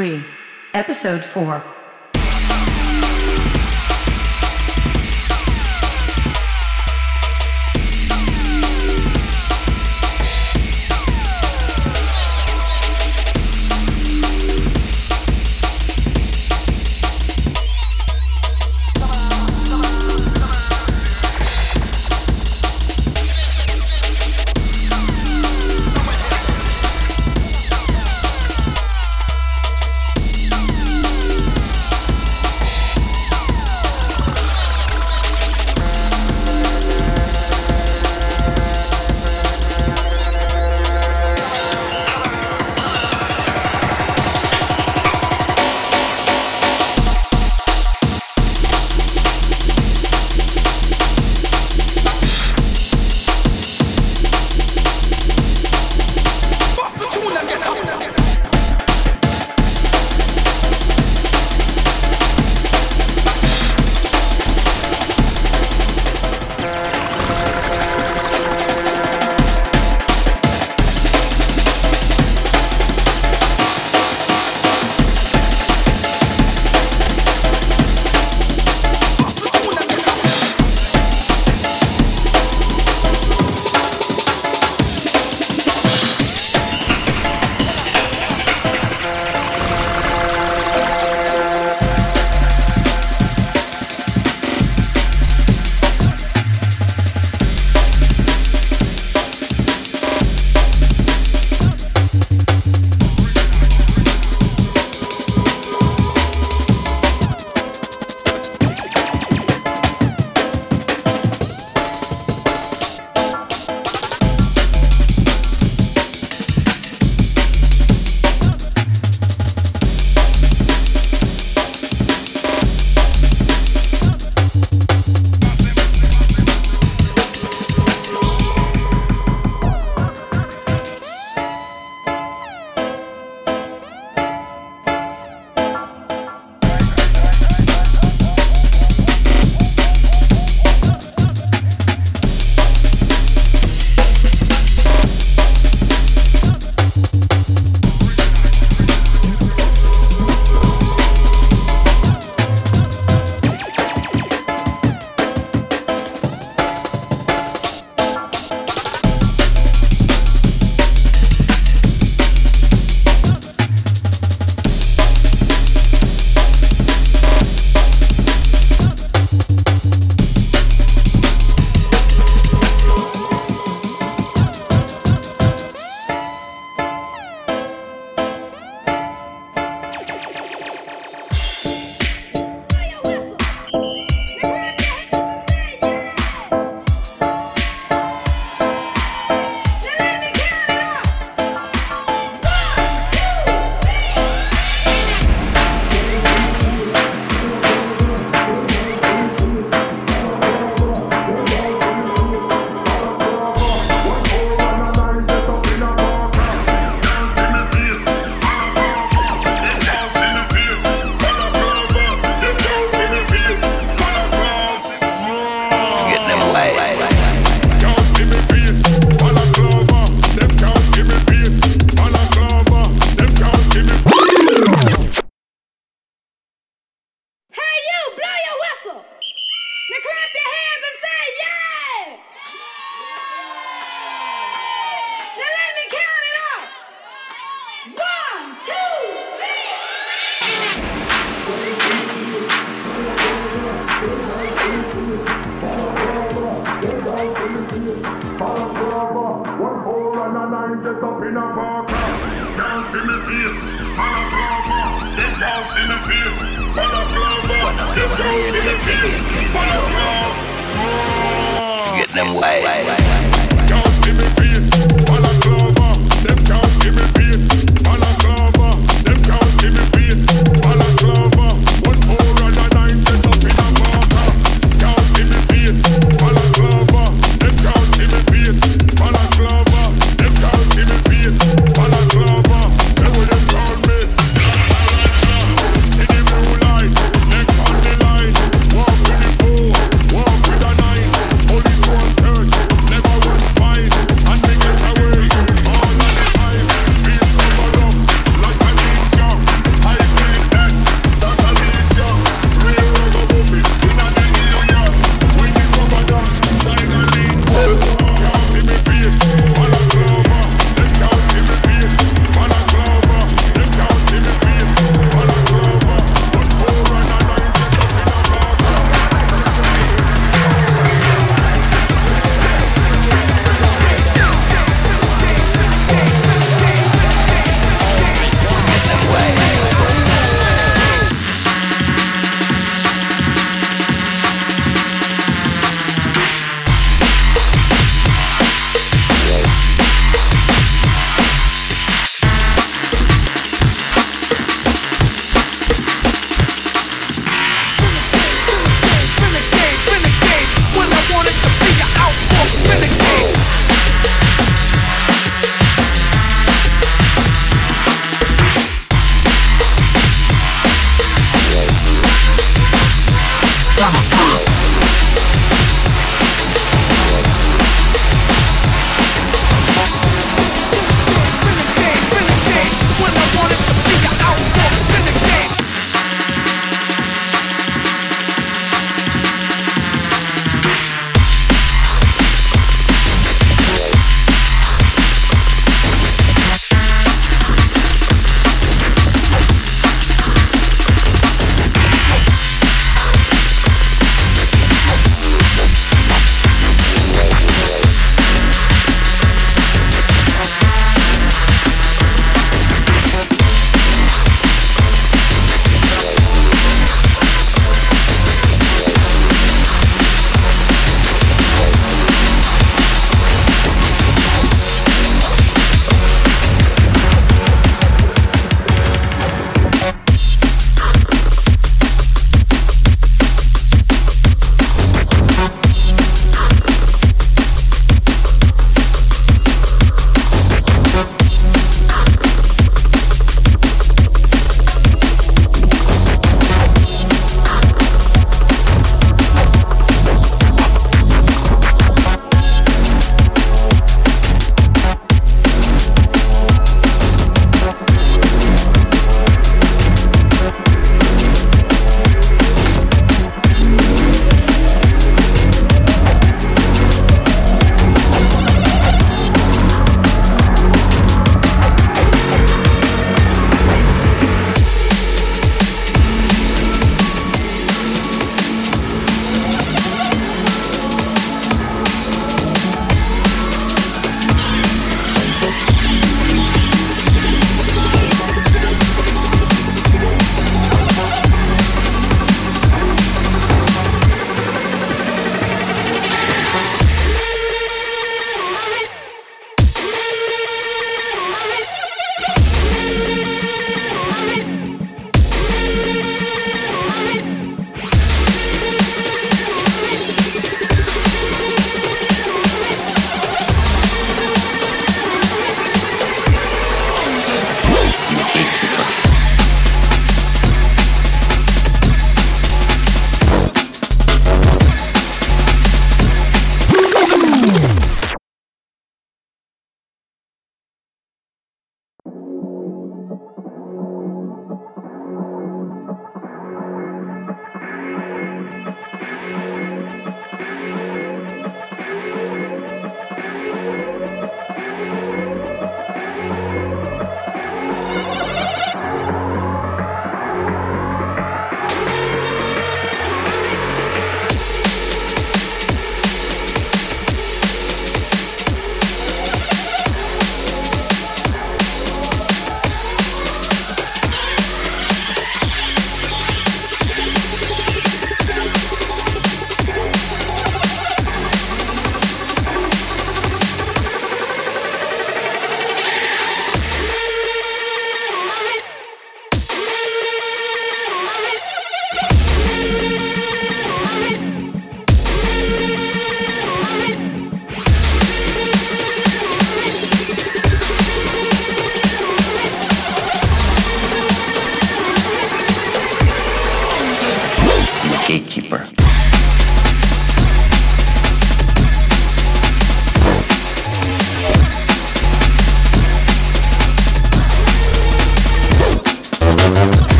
Season 3, Episode 4.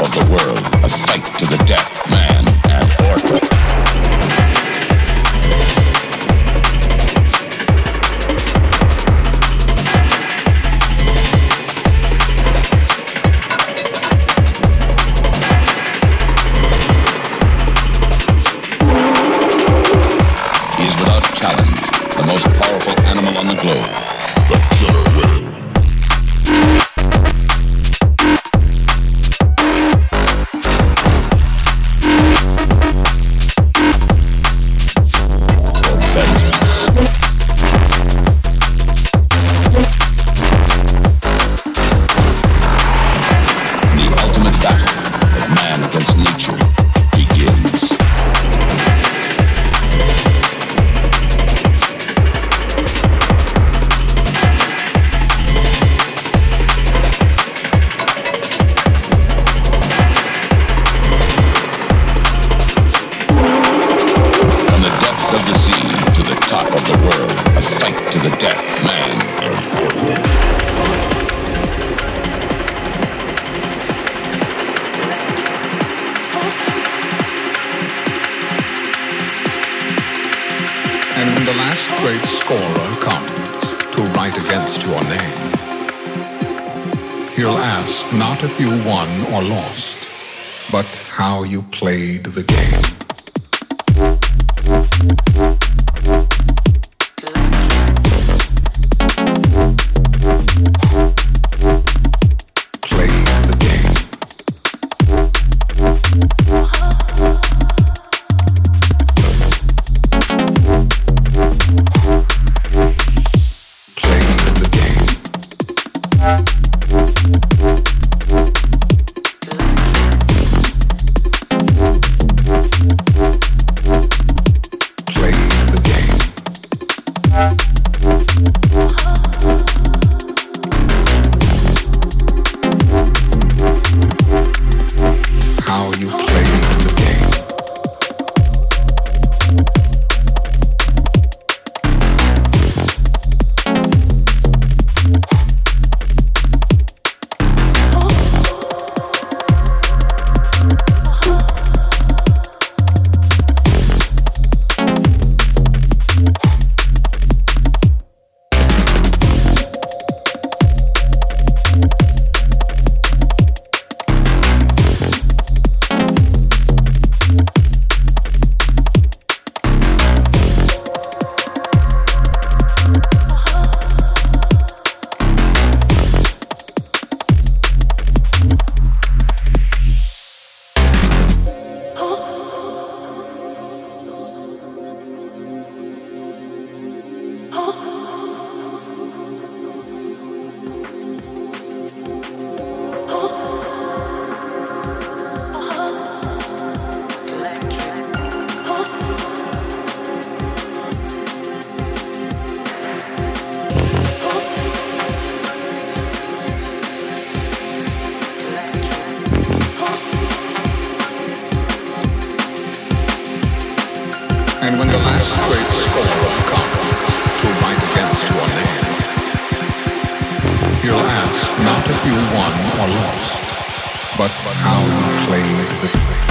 of the world, a fight to the death, man. Great scorer comes to write against your name, he'll ask not if you won or lost, but how you played the game. lost, but how you played the